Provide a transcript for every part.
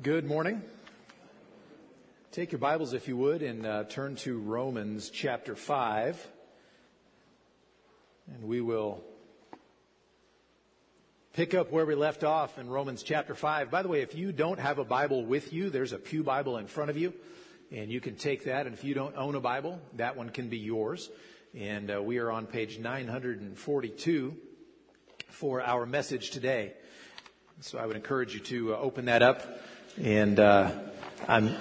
Good morning. Take your Bibles, if you would, and uh, turn to Romans chapter 5. And we will pick up where we left off in Romans chapter 5. By the way, if you don't have a Bible with you, there's a Pew Bible in front of you, and you can take that. And if you don't own a Bible, that one can be yours. And uh, we are on page 942 for our message today. So I would encourage you to uh, open that up. And uh, I'm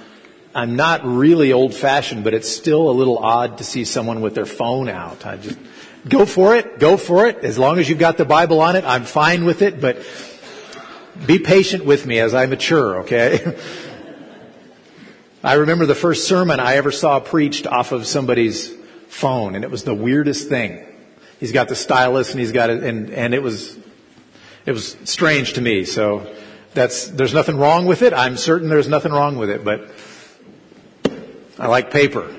I'm not really old fashioned, but it's still a little odd to see someone with their phone out. I just go for it, go for it. As long as you've got the Bible on it, I'm fine with it. But be patient with me as I mature. Okay. I remember the first sermon I ever saw preached off of somebody's phone, and it was the weirdest thing. He's got the stylus, and he's got it, and and it was it was strange to me. So that's, there's nothing wrong with it. I'm certain there's nothing wrong with it, but I like paper.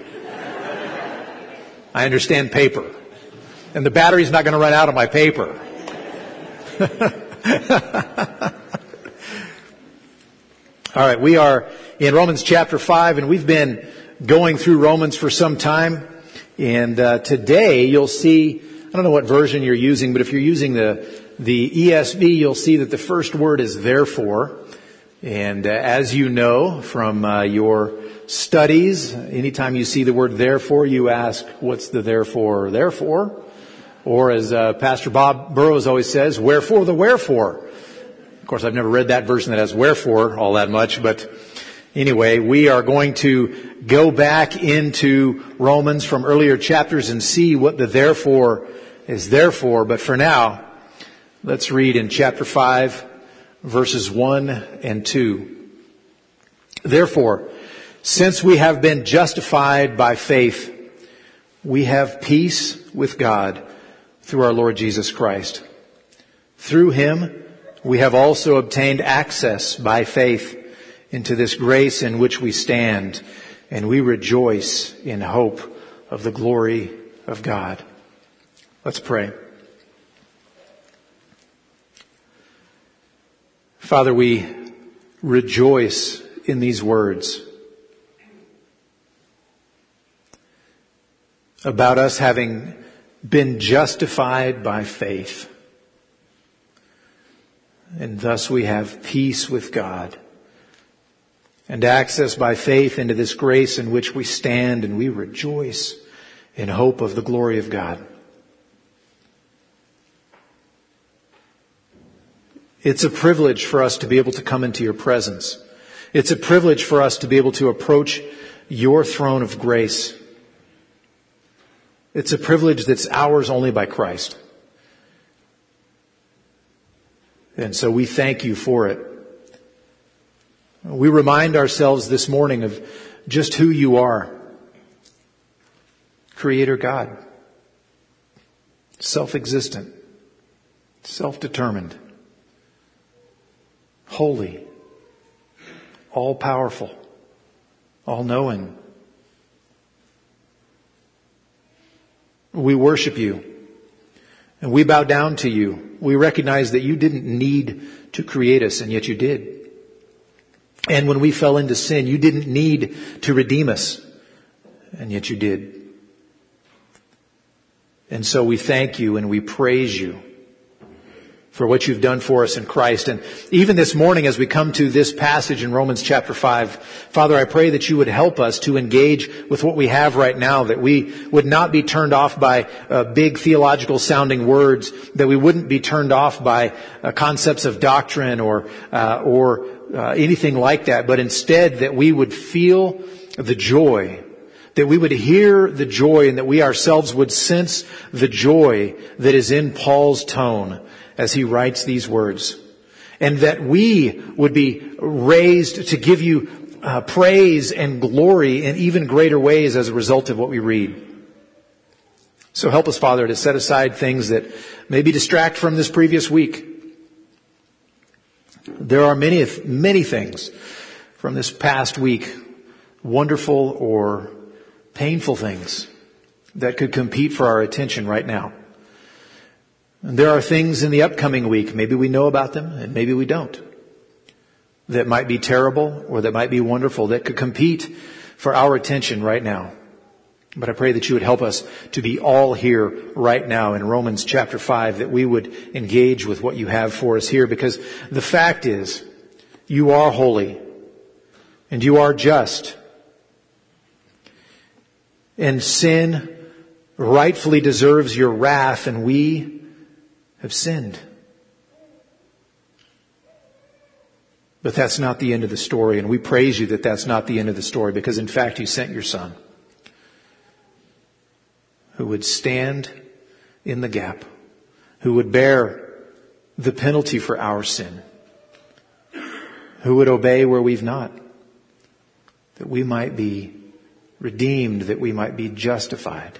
I understand paper. And the battery's not going to run out of my paper. All right, we are in Romans chapter 5, and we've been going through Romans for some time. And uh, today you'll see, I don't know what version you're using, but if you're using the the ESV, you'll see that the first word is therefore. And uh, as you know from uh, your studies, anytime you see the word therefore, you ask, what's the therefore, therefore? Or as uh, Pastor Bob Burrows always says, wherefore the wherefore? Of course, I've never read that version that has wherefore all that much, but anyway, we are going to go back into Romans from earlier chapters and see what the therefore is there for. But for now, Let's read in chapter 5, verses 1 and 2. Therefore, since we have been justified by faith, we have peace with God through our Lord Jesus Christ. Through him, we have also obtained access by faith into this grace in which we stand, and we rejoice in hope of the glory of God. Let's pray. Father, we rejoice in these words about us having been justified by faith. And thus we have peace with God and access by faith into this grace in which we stand and we rejoice in hope of the glory of God. It's a privilege for us to be able to come into your presence. It's a privilege for us to be able to approach your throne of grace. It's a privilege that's ours only by Christ. And so we thank you for it. We remind ourselves this morning of just who you are. Creator God. Self-existent. Self-determined holy, all powerful, all knowing. We worship you and we bow down to you. We recognize that you didn't need to create us and yet you did. And when we fell into sin, you didn't need to redeem us and yet you did. And so we thank you and we praise you for what you've done for us in Christ. And even this morning as we come to this passage in Romans chapter 5, Father, I pray that you would help us to engage with what we have right now, that we would not be turned off by uh, big theological sounding words, that we wouldn't be turned off by uh, concepts of doctrine or, uh, or uh, anything like that, but instead that we would feel the joy that we would hear the joy and that we ourselves would sense the joy that is in Paul's tone as he writes these words. And that we would be raised to give you uh, praise and glory in even greater ways as a result of what we read. So help us, Father, to set aside things that maybe distract from this previous week. There are many, many things from this past week, wonderful or painful things that could compete for our attention right now. And there are things in the upcoming week, maybe we know about them and maybe we don't, that might be terrible or that might be wonderful that could compete for our attention right now. But I pray that you would help us to be all here right now in Romans chapter 5, that we would engage with what you have for us here, because the fact is, you are holy, and you are just. And sin rightfully deserves your wrath, and we have sinned. But that's not the end of the story, and we praise you that that's not the end of the story, because in fact you sent your son who would stand in the gap, who would bear the penalty for our sin, who would obey where we've not, that we might be redeemed, that we might be justified.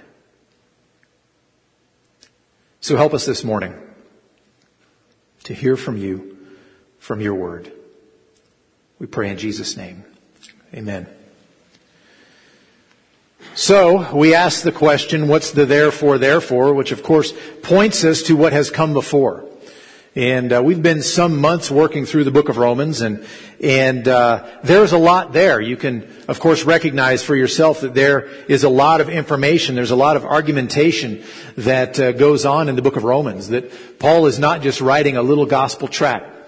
So help us this morning to hear from you, from your word. We pray in Jesus' name. Amen. So we ask the question, what's the therefore, therefore, which of course points us to what has come before. And uh, we've been some months working through the book of Romans, and and uh, there's a lot there. You can, of course, recognize for yourself that there is a lot of information. There's a lot of argumentation that uh, goes on in the book of Romans. That Paul is not just writing a little gospel tract,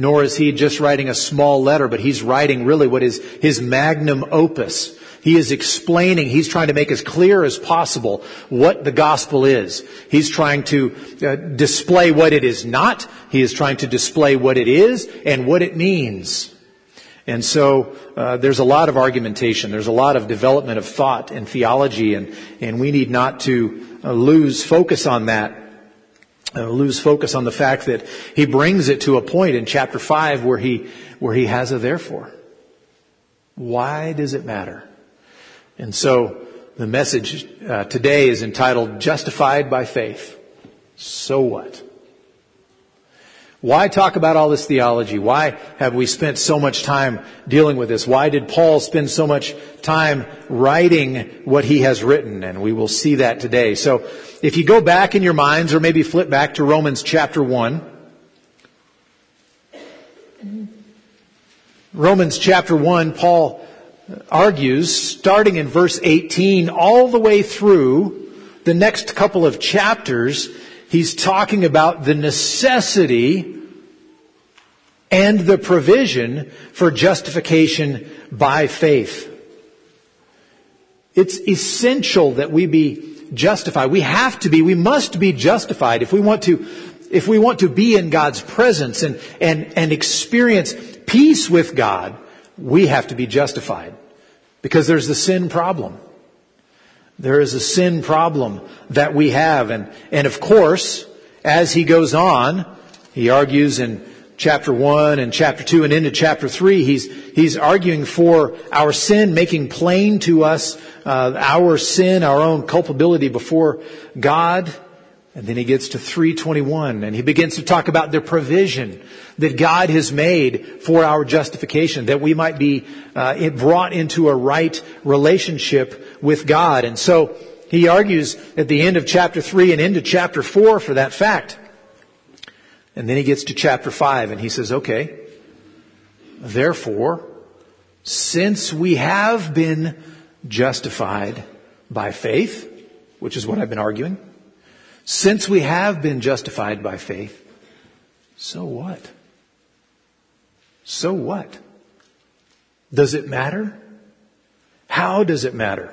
nor is he just writing a small letter, but he's writing really what is his magnum opus he is explaining, he's trying to make as clear as possible what the gospel is. He's trying to uh, display what it is not. He is trying to display what it is and what it means. And so uh, there's a lot of argumentation. There's a lot of development of thought and theology, and, and we need not to uh, lose focus on that. Uh, lose focus on the fact that he brings it to a point in chapter 5 where he, where he has a therefore. Why does it matter? And so the message uh, today is entitled Justified by Faith. So what? Why talk about all this theology? Why have we spent so much time dealing with this? Why did Paul spend so much time writing what he has written? And we will see that today. So if you go back in your minds or maybe flip back to Romans chapter 1, Romans chapter 1, Paul argues, starting in verse 18, all the way through the next couple of chapters, he's talking about the necessity and the provision for justification by faith. It's essential that we be justified. We have to be, we must be justified if we want to, if we want to be in God's presence and, and, and experience peace with God, we have to be justified. Because there's the sin problem. There is a sin problem that we have. And, and of course, as he goes on, he argues in chapter 1 and chapter 2 and into chapter 3, he's, he's arguing for our sin, making plain to us uh, our sin, our own culpability before God. And then he gets to 321 and he begins to talk about the provision that God has made for our justification, that we might be uh, brought into a right relationship with God. And so he argues at the end of chapter 3 and into chapter 4 for that fact. And then he gets to chapter 5 and he says, okay, therefore, since we have been justified by faith, which is what I've been arguing, since we have been justified by faith, so what? So what? Does it matter? How does it matter?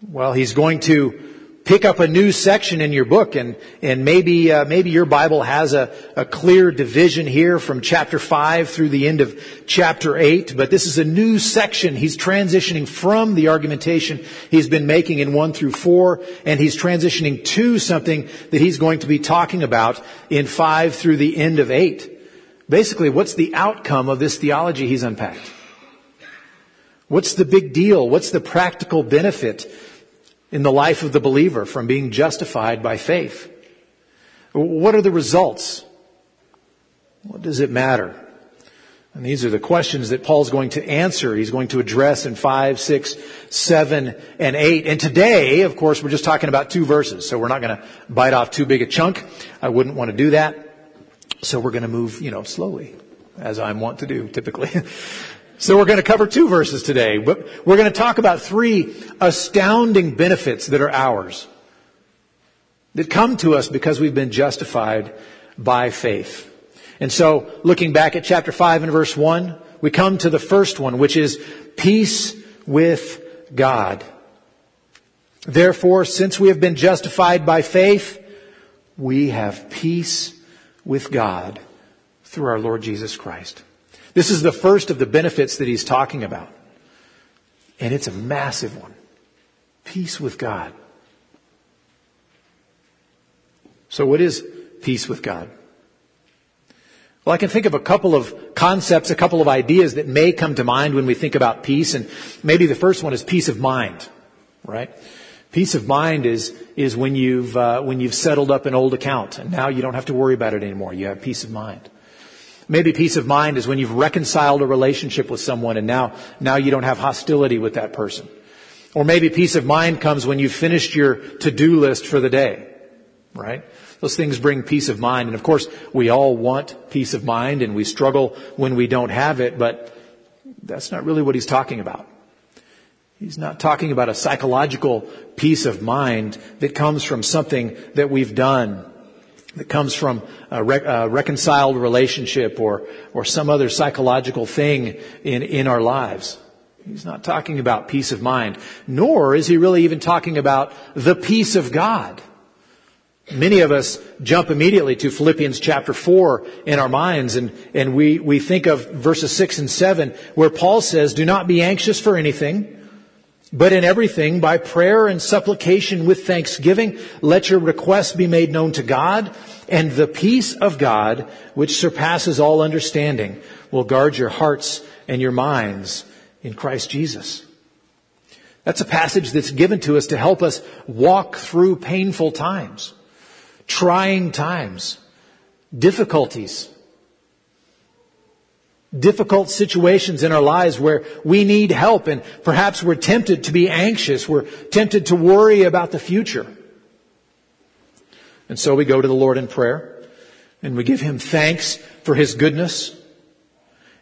Well, he's going to pick up a new section in your book and, and maybe, uh, maybe your Bible has a, a clear division here from chapter 5 through the end of chapter 8, but this is a new section. He's transitioning from the argumentation he's been making in 1 through 4, and he's transitioning to something that he's going to be talking about in 5 through the end of 8. Basically, what's the outcome of this theology he's unpacked? What's the big deal? What's the practical benefit in the life of the believer from being justified by faith? What are the results? What does it matter? And these are the questions that Paul's going to answer. He's going to address in 5, 6, 7, and 8. And today, of course, we're just talking about two verses, so we're not going to bite off too big a chunk. I wouldn't want to do that. So we're going to move, you know, slowly. as I'm wont to do typically. so we're going to cover two verses today, but we're going to talk about three astounding benefits that are ours, that come to us because we've been justified by faith. And so, looking back at chapter 5 and verse 1, we come to the first one, which is peace with God. Therefore, since we have been justified by faith, we have peace with God through our Lord Jesus Christ. This is the first of the benefits that he's talking about. And it's a massive one. Peace with God. So what is peace with God? Well, I can think of a couple of concepts, a couple of ideas that may come to mind when we think about peace, and maybe the first one is peace of mind, right? Peace of mind is is when you've uh, when you've settled up an old account and now you don't have to worry about it anymore. You have peace of mind. Maybe peace of mind is when you've reconciled a relationship with someone and now now you don't have hostility with that person. Or maybe peace of mind comes when you've finished your to-do list for the day, right? Those things bring peace of mind. And of course, we all want peace of mind and we struggle when we don't have it, but that's not really what he's talking about. He's not talking about a psychological peace of mind that comes from something that we've done, that comes from a, re- a reconciled relationship or, or some other psychological thing in, in our lives. He's not talking about peace of mind, nor is he really even talking about the peace of God. Many of us jump immediately to Philippians chapter 4 in our minds and, and we, we think of verses 6 and 7 where Paul says, do not be anxious for anything, but in everything by prayer and supplication with thanksgiving, let your requests be made known to God and the peace of God, which surpasses all understanding, will guard your hearts and your minds in Christ Jesus. That's a passage that's given to us to help us walk through painful times trying times, difficulties, difficult situations in our lives where we need help and perhaps we're tempted to be anxious. We're tempted to worry about the future. And so we go to the Lord in prayer and we give Him thanks for His goodness.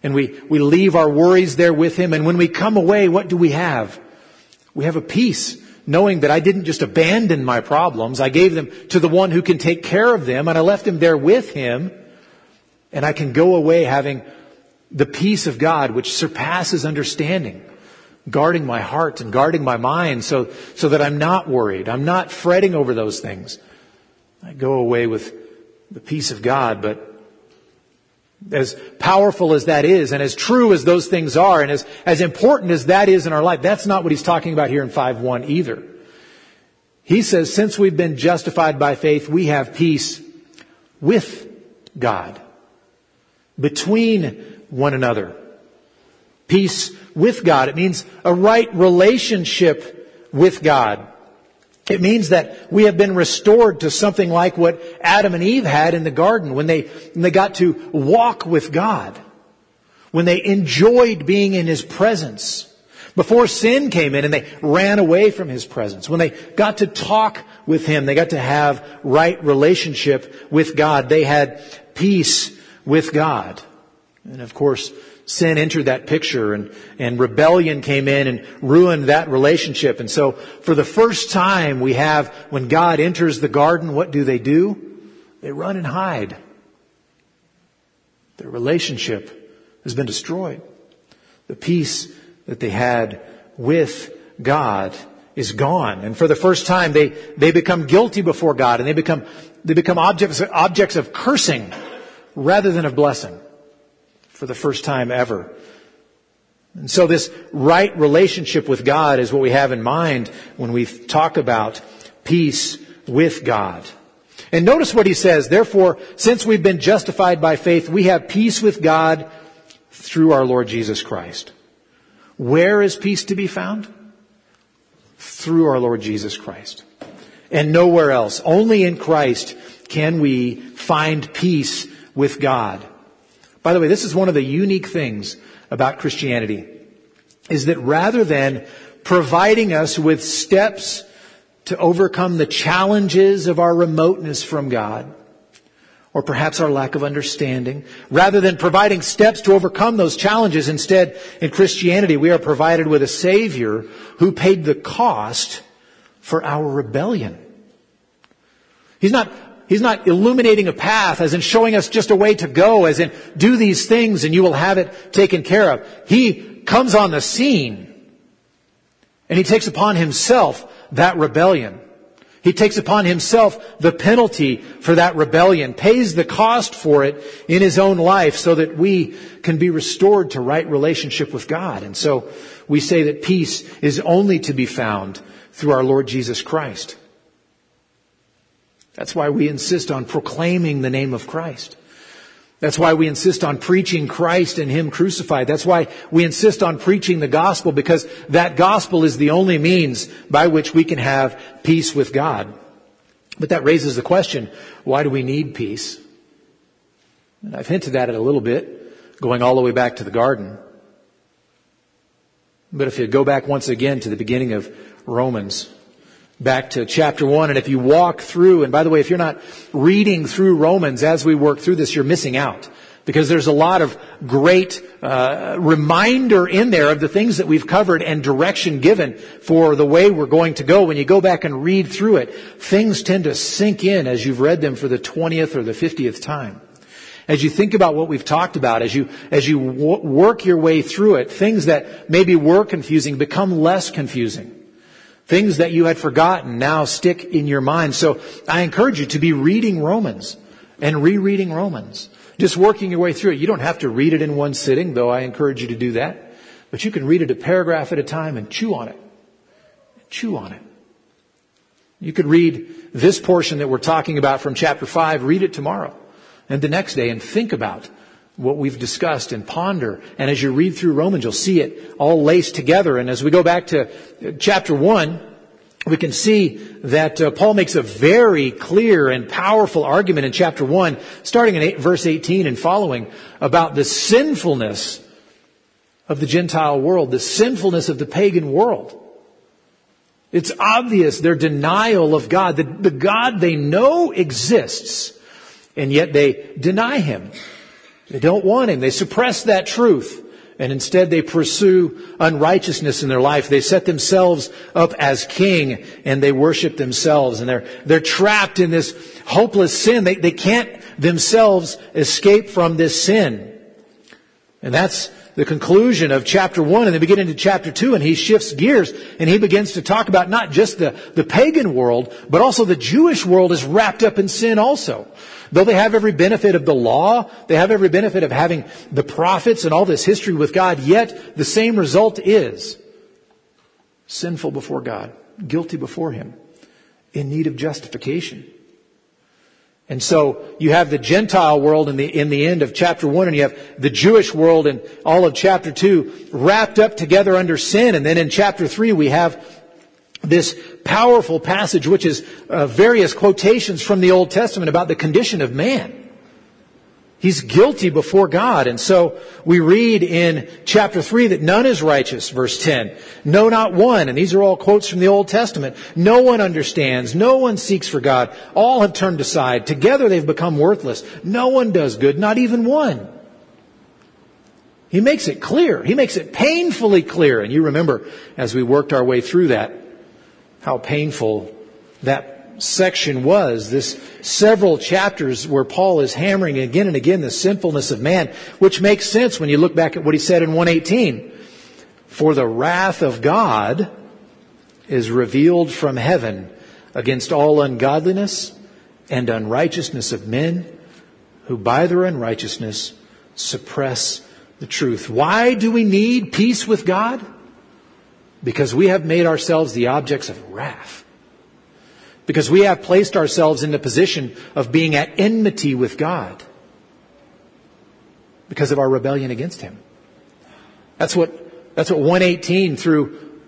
And we, we leave our worries there with Him. And when we come away, what do we have? We have a peace knowing that I didn't just abandon my problems. I gave them to the one who can take care of them and I left them there with him. And I can go away having the peace of God which surpasses understanding, guarding my heart and guarding my mind so, so that I'm not worried. I'm not fretting over those things. I go away with the peace of God, but as powerful as that is, and as true as those things are, and as, as important as that is in our life, that's not what he's talking about here in 5.1 either. He says, since we've been justified by faith, we have peace with God, between one another. Peace with God. It means a right relationship with God. It means that we have been restored to something like what Adam and Eve had in the garden when they, when they got to walk with God, when they enjoyed being in His presence. Before sin came in and they ran away from His presence. When they got to talk with Him, they got to have right relationship with God. They had peace with God. And of course, sin entered that picture and, and rebellion came in and ruined that relationship. And so for the first time we have, when God enters the garden, what do they do? They run and hide. Their relationship has been destroyed. The peace that they had with God is gone. And for the first time they, they become guilty before God and they become, they become objects, objects of cursing rather than of blessing for the first time ever. And so this right relationship with God is what we have in mind when we talk about peace with God. And notice what he says, therefore, since we've been justified by faith, we have peace with God through our Lord Jesus Christ. Where is peace to be found? Through our Lord Jesus Christ. And nowhere else. Only in Christ can we find peace with God. By the way, this is one of the unique things about Christianity is that rather than providing us with steps to overcome the challenges of our remoteness from God, or perhaps our lack of understanding. Rather than providing steps to overcome those challenges, instead, in Christianity, we are provided with a Savior who paid the cost for our rebellion. He's not, he's not illuminating a path as in showing us just a way to go, as in do these things and you will have it taken care of. He comes on the scene and he takes upon himself that rebellion. He takes upon himself the penalty for that rebellion, pays the cost for it in his own life so that we can be restored to right relationship with God. And so we say that peace is only to be found through our Lord Jesus Christ. That's why we insist on proclaiming the name of Christ. That's why we insist on preaching Christ and Him crucified. That's why we insist on preaching the gospel because that gospel is the only means by which we can have peace with God. But that raises the question, why do we need peace? And I've hinted at it a little bit, going all the way back to the garden. But if you go back once again to the beginning of Romans, back to chapter 1. And if you walk through, and by the way, if you're not reading through Romans as we work through this, you're missing out. Because there's a lot of great uh, reminder in there of the things that we've covered and direction given for the way we're going to go. When you go back and read through it, things tend to sink in as you've read them for the 20th or the 50th time. As you think about what we've talked about, as you, as you w- work your way through it, things that maybe were confusing become less confusing. Things that you had forgotten now stick in your mind. So I encourage you to be reading Romans and rereading Romans. Just working your way through it. You don't have to read it in one sitting, though I encourage you to do that. But you can read it a paragraph at a time and chew on it. Chew on it. You could read this portion that we're talking about from chapter 5, read it tomorrow and the next day and think about what we've discussed and ponder. And as you read through Romans, you'll see it all laced together. And as we go back to chapter 1, we can see that uh, Paul makes a very clear and powerful argument in chapter 1, starting in eight, verse 18 and following, about the sinfulness of the Gentile world, the sinfulness of the pagan world. It's obvious their denial of God, the, the God they know exists, and yet they deny Him. They don't want Him. They suppress that truth. And instead they pursue unrighteousness in their life. They set themselves up as king and they worship themselves. And they're, they're trapped in this hopeless sin. They, they can't themselves escape from this sin. And that's the conclusion of chapter one and then begin into chapter two and he shifts gears and he begins to talk about not just the, the pagan world, but also the Jewish world is wrapped up in sin also. Though they have every benefit of the law, they have every benefit of having the prophets and all this history with God, yet the same result is sinful before God, guilty before Him, in need of justification. And so you have the Gentile world in the, in the end of chapter one, and you have the Jewish world in all of chapter two wrapped up together under sin. And then in chapter three, we have this powerful passage, which is uh, various quotations from the Old Testament about the condition of man. He's guilty before God. And so we read in chapter 3 that none is righteous, verse 10. No, not one. And these are all quotes from the Old Testament. No one understands. No one seeks for God. All have turned aside. Together they've become worthless. No one does good, not even one. He makes it clear. He makes it painfully clear. And you remember as we worked our way through that, how painful that section was. This several chapters where Paul is hammering again and again the sinfulness of man, which makes sense when you look back at what he said in 118. For the wrath of God is revealed from heaven against all ungodliness and unrighteousness of men who by their unrighteousness suppress the truth. Why do we need peace with God? Because we have made ourselves the objects of wrath. Because we have placed ourselves in the position of being at enmity with God. Because of our rebellion against Him. That's what, that's what 118 through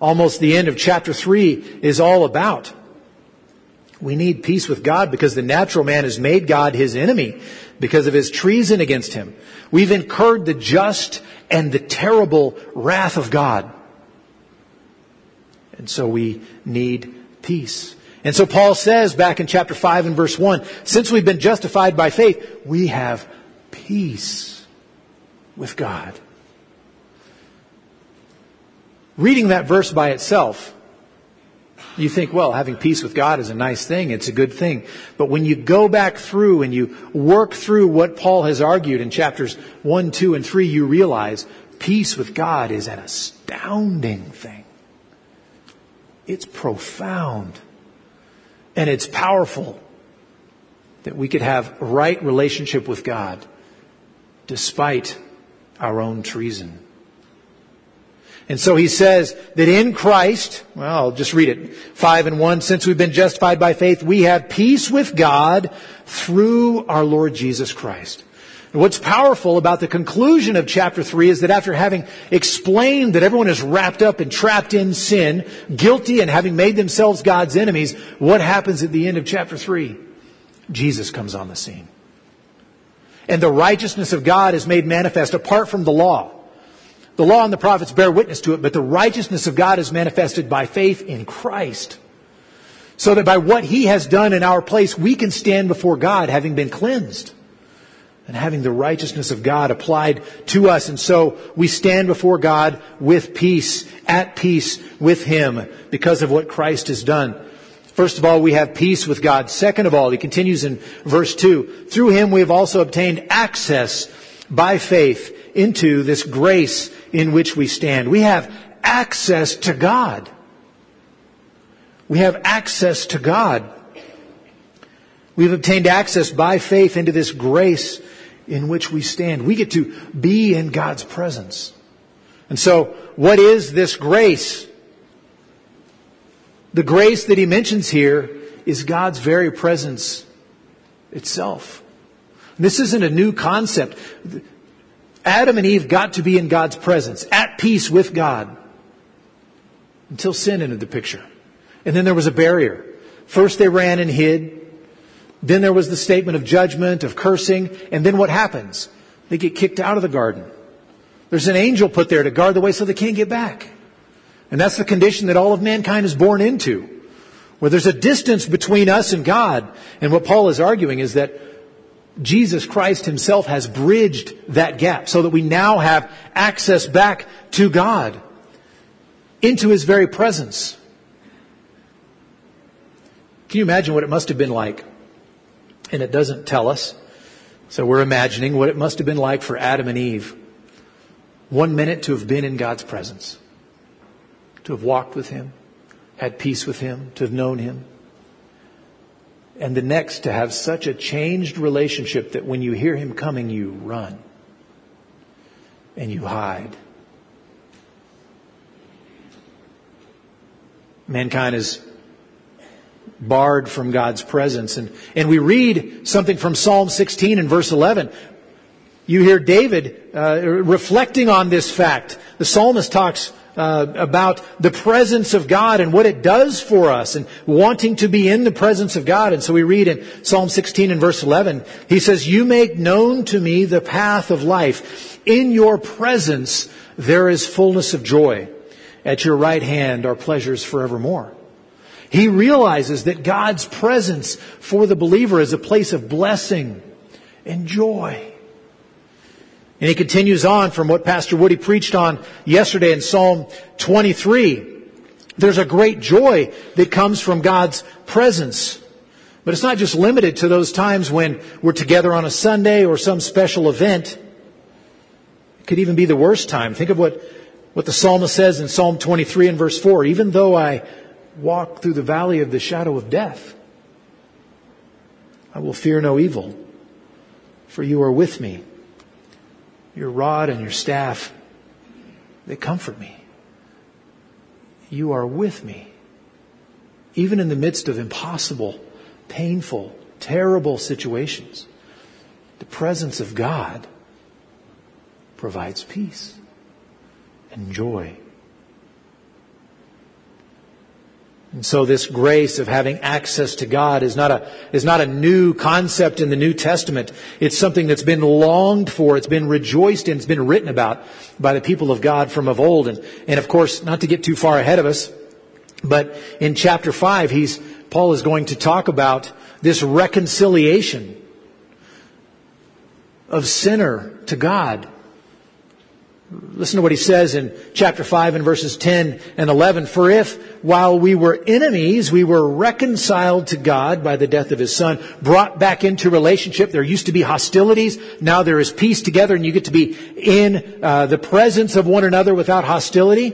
almost the end of chapter 3 is all about. We need peace with God because the natural man has made God his enemy because of his treason against him. We've incurred the just and the terrible wrath of God. And so we need peace. And so Paul says back in chapter 5 and verse 1, since we've been justified by faith, we have peace with God. Reading that verse by itself, you think, well, having peace with God is a nice thing. It's a good thing. But when you go back through and you work through what Paul has argued in chapters 1, 2, and 3, you realize peace with God is an astounding thing. It's profound. And it's powerful that we could have right relationship with God despite our own treason. And so he says that in Christ, well, I'll just read it. Five and one, since we've been justified by faith, we have peace with God through our Lord Jesus Christ. What's powerful about the conclusion of chapter three is that after having explained that everyone is wrapped up and trapped in sin, guilty and having made themselves God's enemies, what happens at the end of chapter three? Jesus comes on the scene. And the righteousness of God is made manifest apart from the law. The law and the prophets bear witness to it, but the righteousness of God is manifested by faith in Christ. So that by what He has done in our place, we can stand before God having been cleansed and having the righteousness of God applied to us. And so we stand before God with peace, at peace with Him because of what Christ has done. First of all, we have peace with God. Second of all, he continues in verse 2, through him we have also obtained access by faith into this grace in which we stand. We have access to God. We have access to God. We've obtained access by faith into this grace in which we stand. We get to be in God's presence. And so, what is this grace? The grace that he mentions here is God's very presence itself. This isn't a new concept. Adam and Eve got to be in God's presence, at peace with God, until sin entered the picture. And then there was a barrier. First they ran and hid. Then there was the statement of judgment, of cursing. And then what happens? They get kicked out of the garden. There's an angel put there to guard the way so they can't get back. And that's the condition that all of mankind is born into. Where there's a distance between us and God. And what Paul is arguing is that Jesus Christ himself has bridged that gap so that we now have access back to God, into his very presence. Can you imagine what it must have been like? And it doesn't tell us. So we're imagining what it must have been like for Adam and Eve. One minute to have been in God's presence to have walked with Him, had peace with Him, to have known Him. And the next, to have such a changed relationship that when you hear Him coming, you run and you hide. Mankind is barred from God's presence. And, and we read something from Psalm 16 and verse 11. You hear David uh, reflecting on this fact. The psalmist talks uh, about the presence of God and what it does for us and wanting to be in the presence of God. And so we read in Psalm 16 and verse 11, he says, You make known to me the path of life. In your presence there is fullness of joy. At your right hand are pleasures forevermore. He realizes that God's presence for the believer is a place of blessing and joy. And he continues on from what Pastor Woody preached on yesterday in Psalm 23. There's a great joy that comes from God's presence. But it's not just limited to those times when we're together on a Sunday or some special event. It could even be the worst time. Think of what, what the psalmist says in Psalm 23 and verse 4. Even though I walk through the valley of the shadow of death, I will fear no evil, for you are with me your rod and your staff, they comfort me. You are with me. Even in the midst of impossible, painful, terrible situations, the presence of God provides peace and joy And so this grace of having access to God is not a, is not a new concept in the New Testament. It's something that's been longed for. It's been rejoiced in. It's been written about by the people of God from of old. And, and of course, not to get too far ahead of us, but in chapter 5, he's, Paul is going to talk about this reconciliation of sinner to God. Listen to what he says in chapter 5 and verses 10 and 11. For if, while we were enemies, we were reconciled to God by the death of his son, brought back into relationship, there used to be hostilities, now there is peace together and you get to be in uh, the presence of one another without hostility.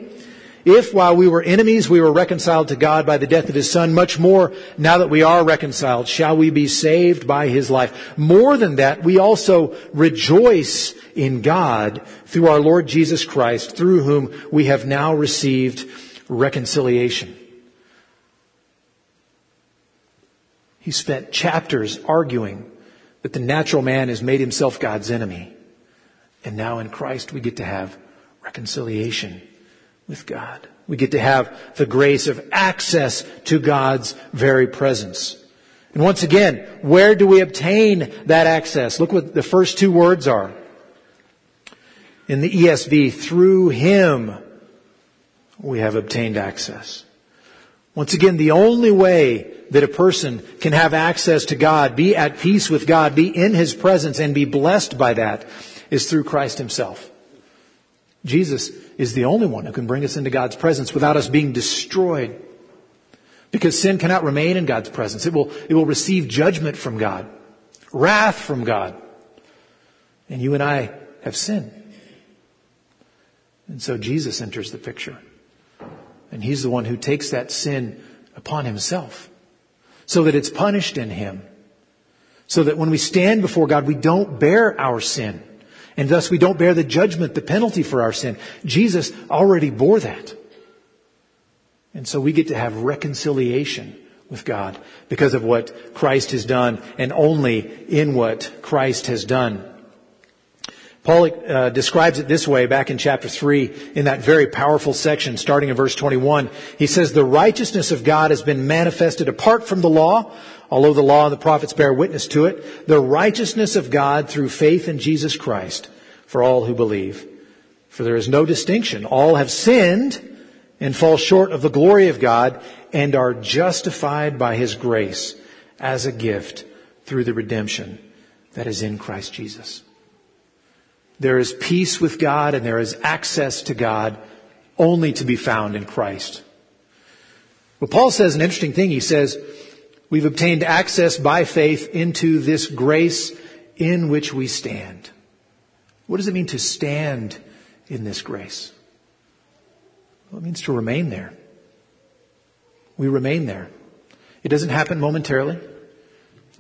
If while we were enemies, we were reconciled to God by the death of his son, much more now that we are reconciled, shall we be saved by his life. More than that, we also rejoice in God through our Lord Jesus Christ, through whom we have now received reconciliation. He spent chapters arguing that the natural man has made himself God's enemy. And now in Christ we get to have reconciliation with God. We get to have the grace of access to God's very presence. And once again, where do we obtain that access? Look what the first two words are. In the ESV, through Him we have obtained access. Once again, the only way that a person can have access to God, be at peace with God, be in His presence, and be blessed by that is through Christ Himself. Jesus is the only one who can bring us into God's presence without us being destroyed. Because sin cannot remain in God's presence. It will, it will receive judgment from God, wrath from God. And you and I have sinned. And so Jesus enters the picture. And he's the one who takes that sin upon himself so that it's punished in him. So that when we stand before God, we don't bear our sin. And thus we don't bear the judgment, the penalty for our sin. Jesus already bore that. And so we get to have reconciliation with God because of what Christ has done and only in what Christ has done. Paul uh, describes it this way back in chapter 3 in that very powerful section starting in verse 21. He says, The righteousness of God has been manifested apart from the law, although the law and the prophets bear witness to it. The righteousness of God through faith in Jesus Christ for all who believe. For there is no distinction. All have sinned and fall short of the glory of God and are justified by His grace as a gift through the redemption that is in Christ Jesus. There is peace with God and there is access to God only to be found in Christ. Well, Paul says an interesting thing. He says, we've obtained access by faith into this grace in which we stand. What does it mean to stand in this grace? Well, it means to remain there. We remain there. It doesn't happen momentarily,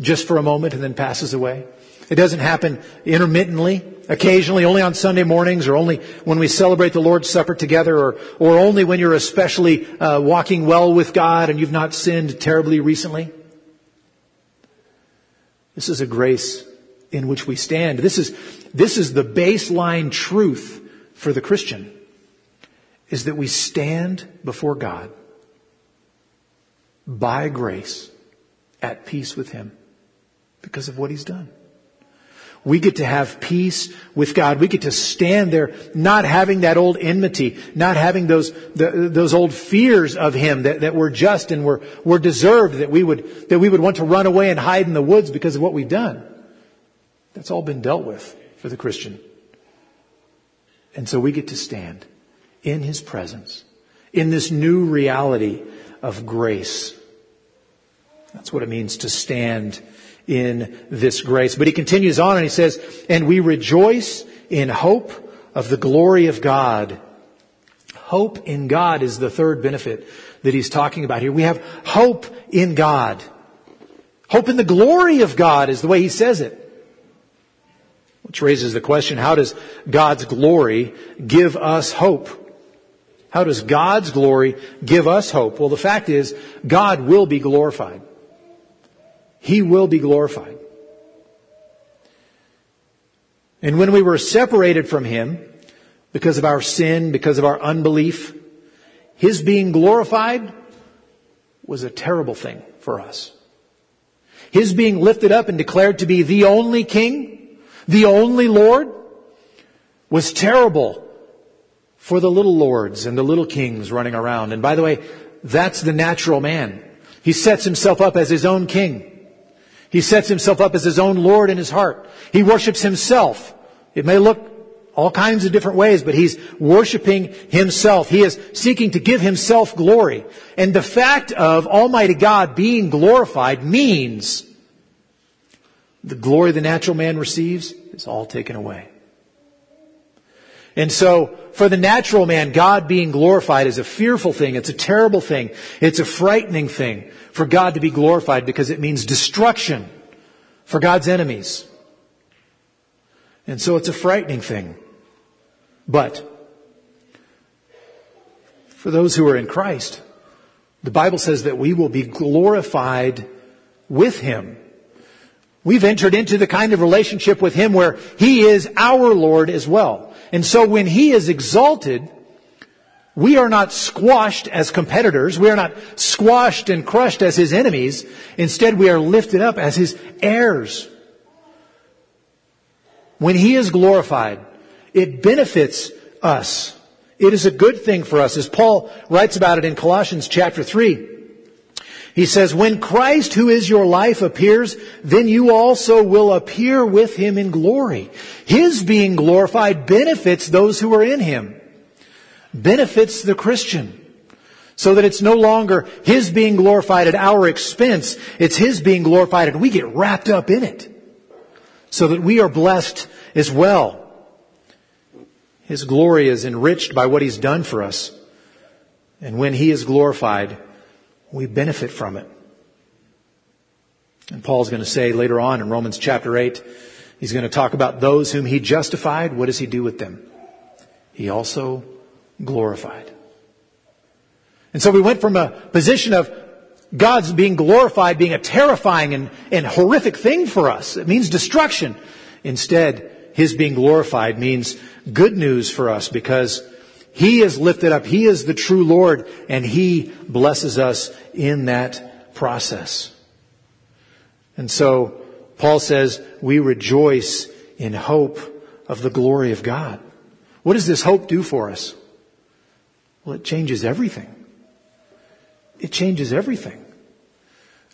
just for a moment and then passes away. It doesn't happen intermittently, occasionally, only on Sunday mornings or only when we celebrate the Lord's Supper together or, or only when you're especially uh, walking well with God and you've not sinned terribly recently. This is a grace in which we stand. This is, this is the baseline truth for the Christian is that we stand before God by grace at peace with Him because of what He's done. We get to have peace with God. We get to stand there not having that old enmity, not having those, the, those old fears of Him that, that were just and were, were deserved, that we would, that we would want to run away and hide in the woods because of what we've done. That's all been dealt with for the Christian. And so we get to stand in His presence, in this new reality of grace. That's what it means to stand in this grace. But he continues on and he says, and we rejoice in hope of the glory of God. Hope in God is the third benefit that he's talking about here. We have hope in God. Hope in the glory of God is the way he says it. Which raises the question, how does God's glory give us hope? How does God's glory give us hope? Well, the fact is, God will be glorified. He will be glorified. And when we were separated from Him because of our sin, because of our unbelief, His being glorified was a terrible thing for us. His being lifted up and declared to be the only King, the only Lord, was terrible for the little lords and the little kings running around. And by the way, that's the natural man. He sets himself up as his own king. He sets himself up as his own Lord in his heart. He worships himself. It may look all kinds of different ways, but he's worshiping himself. He is seeking to give himself glory. And the fact of Almighty God being glorified means the glory the natural man receives is all taken away. And so, for the natural man, God being glorified is a fearful thing. It's a terrible thing. It's a frightening thing for God to be glorified because it means destruction for God's enemies. And so it's a frightening thing. But, for those who are in Christ, the Bible says that we will be glorified with Him. We've entered into the kind of relationship with Him where He is our Lord as well. And so when he is exalted, we are not squashed as competitors. We are not squashed and crushed as his enemies. Instead, we are lifted up as his heirs. When he is glorified, it benefits us. It is a good thing for us, as Paul writes about it in Colossians chapter 3. He says, when Christ, who is your life, appears, then you also will appear with him in glory. His being glorified benefits those who are in him. Benefits the Christian. So that it's no longer his being glorified at our expense. It's his being glorified and we get wrapped up in it. So that we are blessed as well. His glory is enriched by what he's done for us. And when he is glorified, we benefit from it. And Paul's going to say later on in Romans chapter 8, he's going to talk about those whom he justified. What does he do with them? He also glorified. And so we went from a position of God's being glorified being a terrifying and, and horrific thing for us. It means destruction. Instead, His being glorified means good news for us because he is lifted up. He is the true Lord, and He blesses us in that process. And so, Paul says, we rejoice in hope of the glory of God. What does this hope do for us? Well, it changes everything. It changes everything.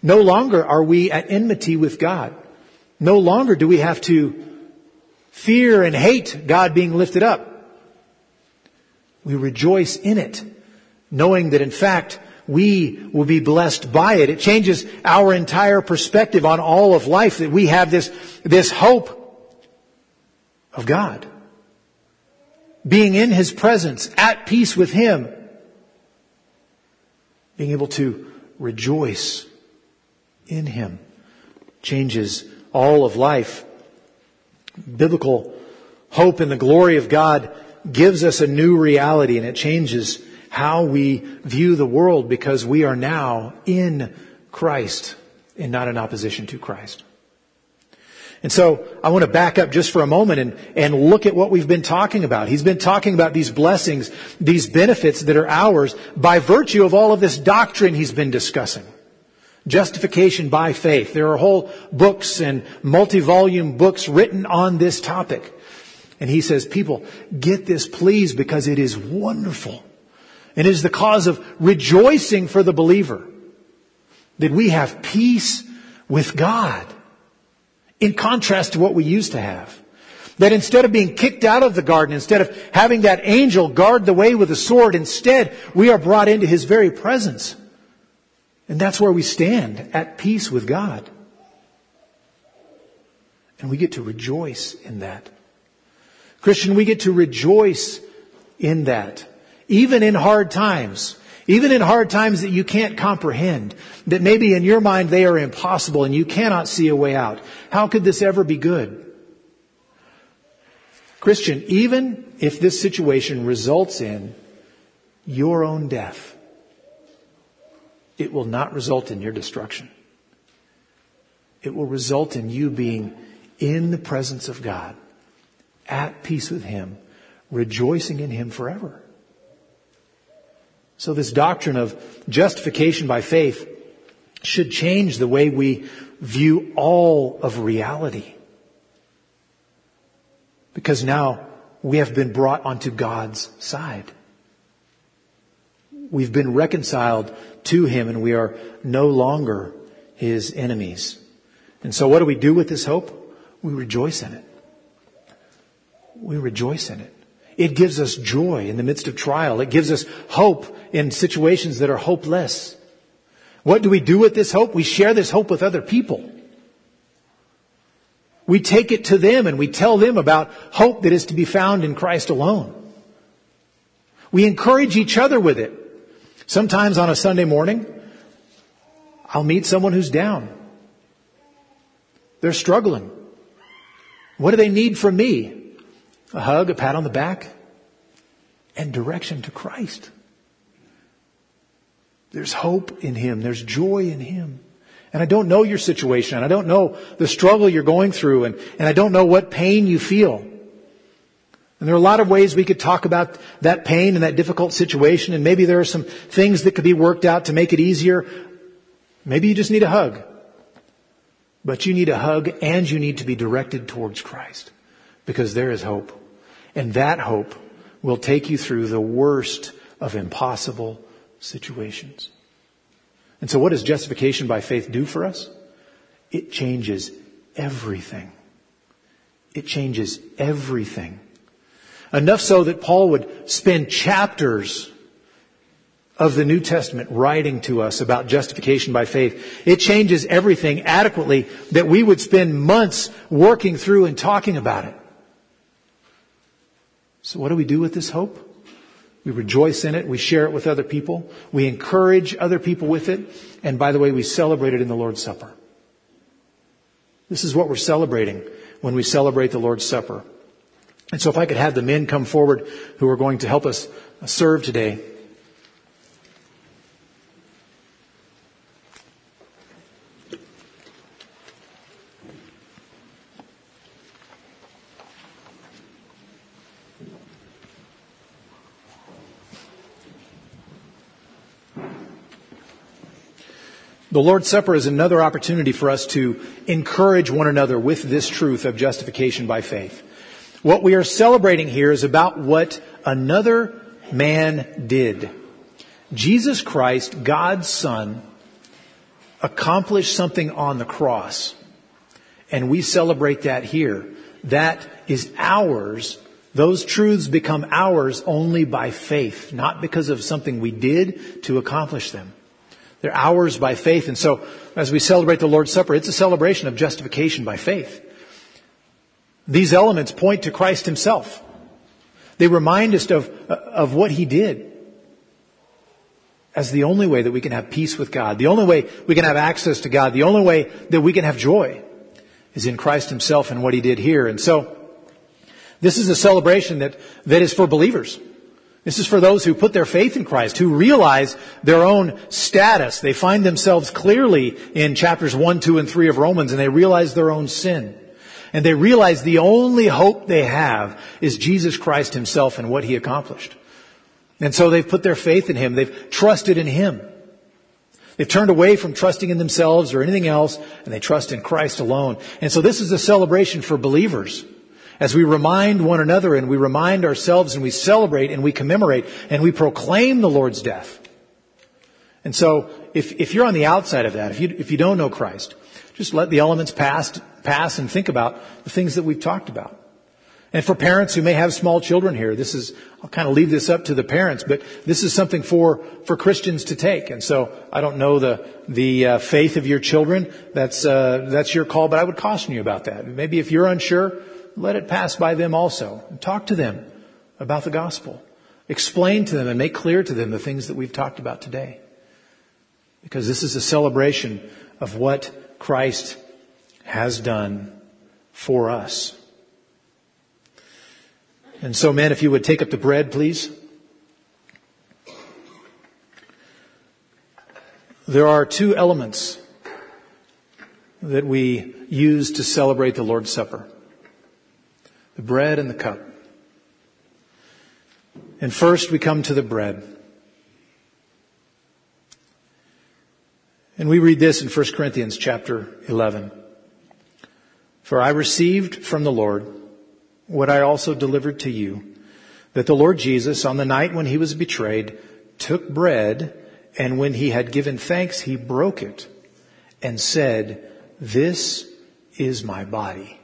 No longer are we at enmity with God. No longer do we have to fear and hate God being lifted up. We rejoice in it, knowing that in fact we will be blessed by it. It changes our entire perspective on all of life that we have this, this hope of God. Being in His presence, at peace with Him. Being able to rejoice in Him changes all of life. Biblical hope in the glory of God gives us a new reality and it changes how we view the world because we are now in Christ and not in opposition to Christ. And so I want to back up just for a moment and, and look at what we've been talking about. He's been talking about these blessings, these benefits that are ours by virtue of all of this doctrine he's been discussing. Justification by faith. There are whole books and multi-volume books written on this topic. And he says, people, get this please because it is wonderful. And it is the cause of rejoicing for the believer that we have peace with God in contrast to what we used to have. That instead of being kicked out of the garden, instead of having that angel guard the way with a sword, instead we are brought into his very presence. And that's where we stand at peace with God. And we get to rejoice in that. Christian, we get to rejoice in that. Even in hard times. Even in hard times that you can't comprehend. That maybe in your mind they are impossible and you cannot see a way out. How could this ever be good? Christian, even if this situation results in your own death, it will not result in your destruction. It will result in you being in the presence of God at peace with Him, rejoicing in Him forever. So this doctrine of justification by faith should change the way we view all of reality. Because now we have been brought onto God's side. We've been reconciled to him and we are no longer his enemies. And so what do we do with this hope? We rejoice in it. We rejoice in it. It gives us joy in the midst of trial. It gives us hope in situations that are hopeless. What do we do with this hope? We share this hope with other people. We take it to them and we tell them about hope that is to be found in Christ alone. We encourage each other with it. Sometimes on a Sunday morning, I'll meet someone who's down. They're struggling. What do they need from me? A hug, a pat on the back, and direction to Christ. There's hope in Him. There's joy in Him. And I don't know your situation. And I don't know the struggle you're going through. And, and I don't know what pain you feel. And there are a lot of ways we could talk about that pain and that difficult situation. And maybe there are some things that could be worked out to make it easier. Maybe you just need a hug. But you need a hug and you need to be directed towards Christ because there is hope. And that hope will take you through the worst of impossible situations. And so what does justification by faith do for us? It changes everything. It changes everything. Enough so that Paul would spend chapters of the New Testament writing to us about justification by faith. It changes everything adequately that we would spend months working through and talking about it. So what do we do with this hope? We rejoice in it. We share it with other people. We encourage other people with it. And by the way, we celebrate it in the Lord's Supper. This is what we're celebrating when we celebrate the Lord's Supper. And so if I could have the men come forward who are going to help us serve today. The Lord's Supper is another opportunity for us to encourage one another with this truth of justification by faith. What we are celebrating here is about what another man did. Jesus Christ, God's Son, accomplished something on the cross. And we celebrate that here. That is ours. Those truths become ours only by faith, not because of something we did to accomplish them. They're ours by faith. And so, as we celebrate the Lord's Supper, it's a celebration of justification by faith. These elements point to Christ Himself. They remind us of, of what He did as the only way that we can have peace with God, the only way we can have access to God, the only way that we can have joy is in Christ Himself and what He did here. And so, this is a celebration that, that is for believers. This is for those who put their faith in Christ, who realize their own status. They find themselves clearly in chapters 1, 2, and 3 of Romans, and they realize their own sin. And they realize the only hope they have is Jesus Christ himself and what he accomplished. And so they've put their faith in him. They've trusted in him. They've turned away from trusting in themselves or anything else, and they trust in Christ alone. And so this is a celebration for believers as we remind one another and we remind ourselves and we celebrate and we commemorate and we proclaim the Lord's death. And so if, if you're on the outside of that, if you, if you don't know Christ, just let the elements pass, pass and think about the things that we've talked about. And for parents who may have small children here, this is, I'll kind of leave this up to the parents, but this is something for, for Christians to take. And so I don't know the, the uh, faith of your children. That's, uh, that's your call, but I would caution you about that. Maybe if you're unsure, let it pass by them also. Talk to them about the gospel. Explain to them and make clear to them the things that we've talked about today. Because this is a celebration of what Christ has done for us. And so, men, if you would take up the bread, please. There are two elements that we use to celebrate the Lord's Supper the bread and the cup. And first we come to the bread. And we read this in 1 Corinthians chapter 11. For I received from the Lord what I also delivered to you, that the Lord Jesus, on the night when he was betrayed, took bread, and when he had given thanks, he broke it and said, This is my body,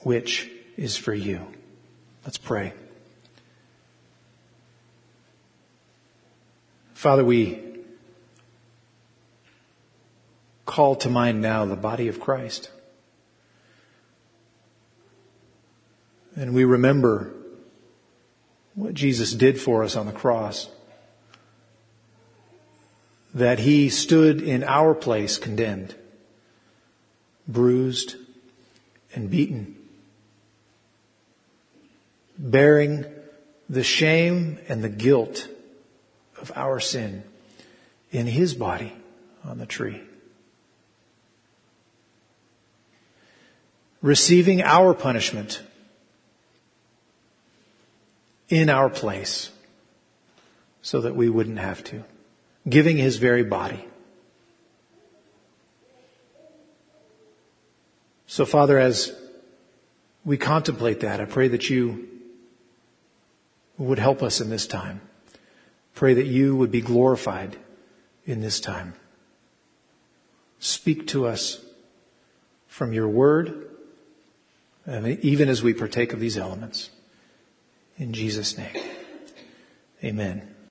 which is for you. Let's pray. Father, we call to mind now the body of Christ. And we remember what Jesus did for us on the cross. That he stood in our place condemned, bruised, and beaten, bearing the shame and the guilt of our sin in his body on the tree. Receiving our punishment in our place so that we wouldn't have to, giving his very body. So, Father, as we contemplate that, I pray that you would help us in this time. Pray that you would be glorified in this time. Speak to us from your word, even as we partake of these elements. In Jesus' name, amen.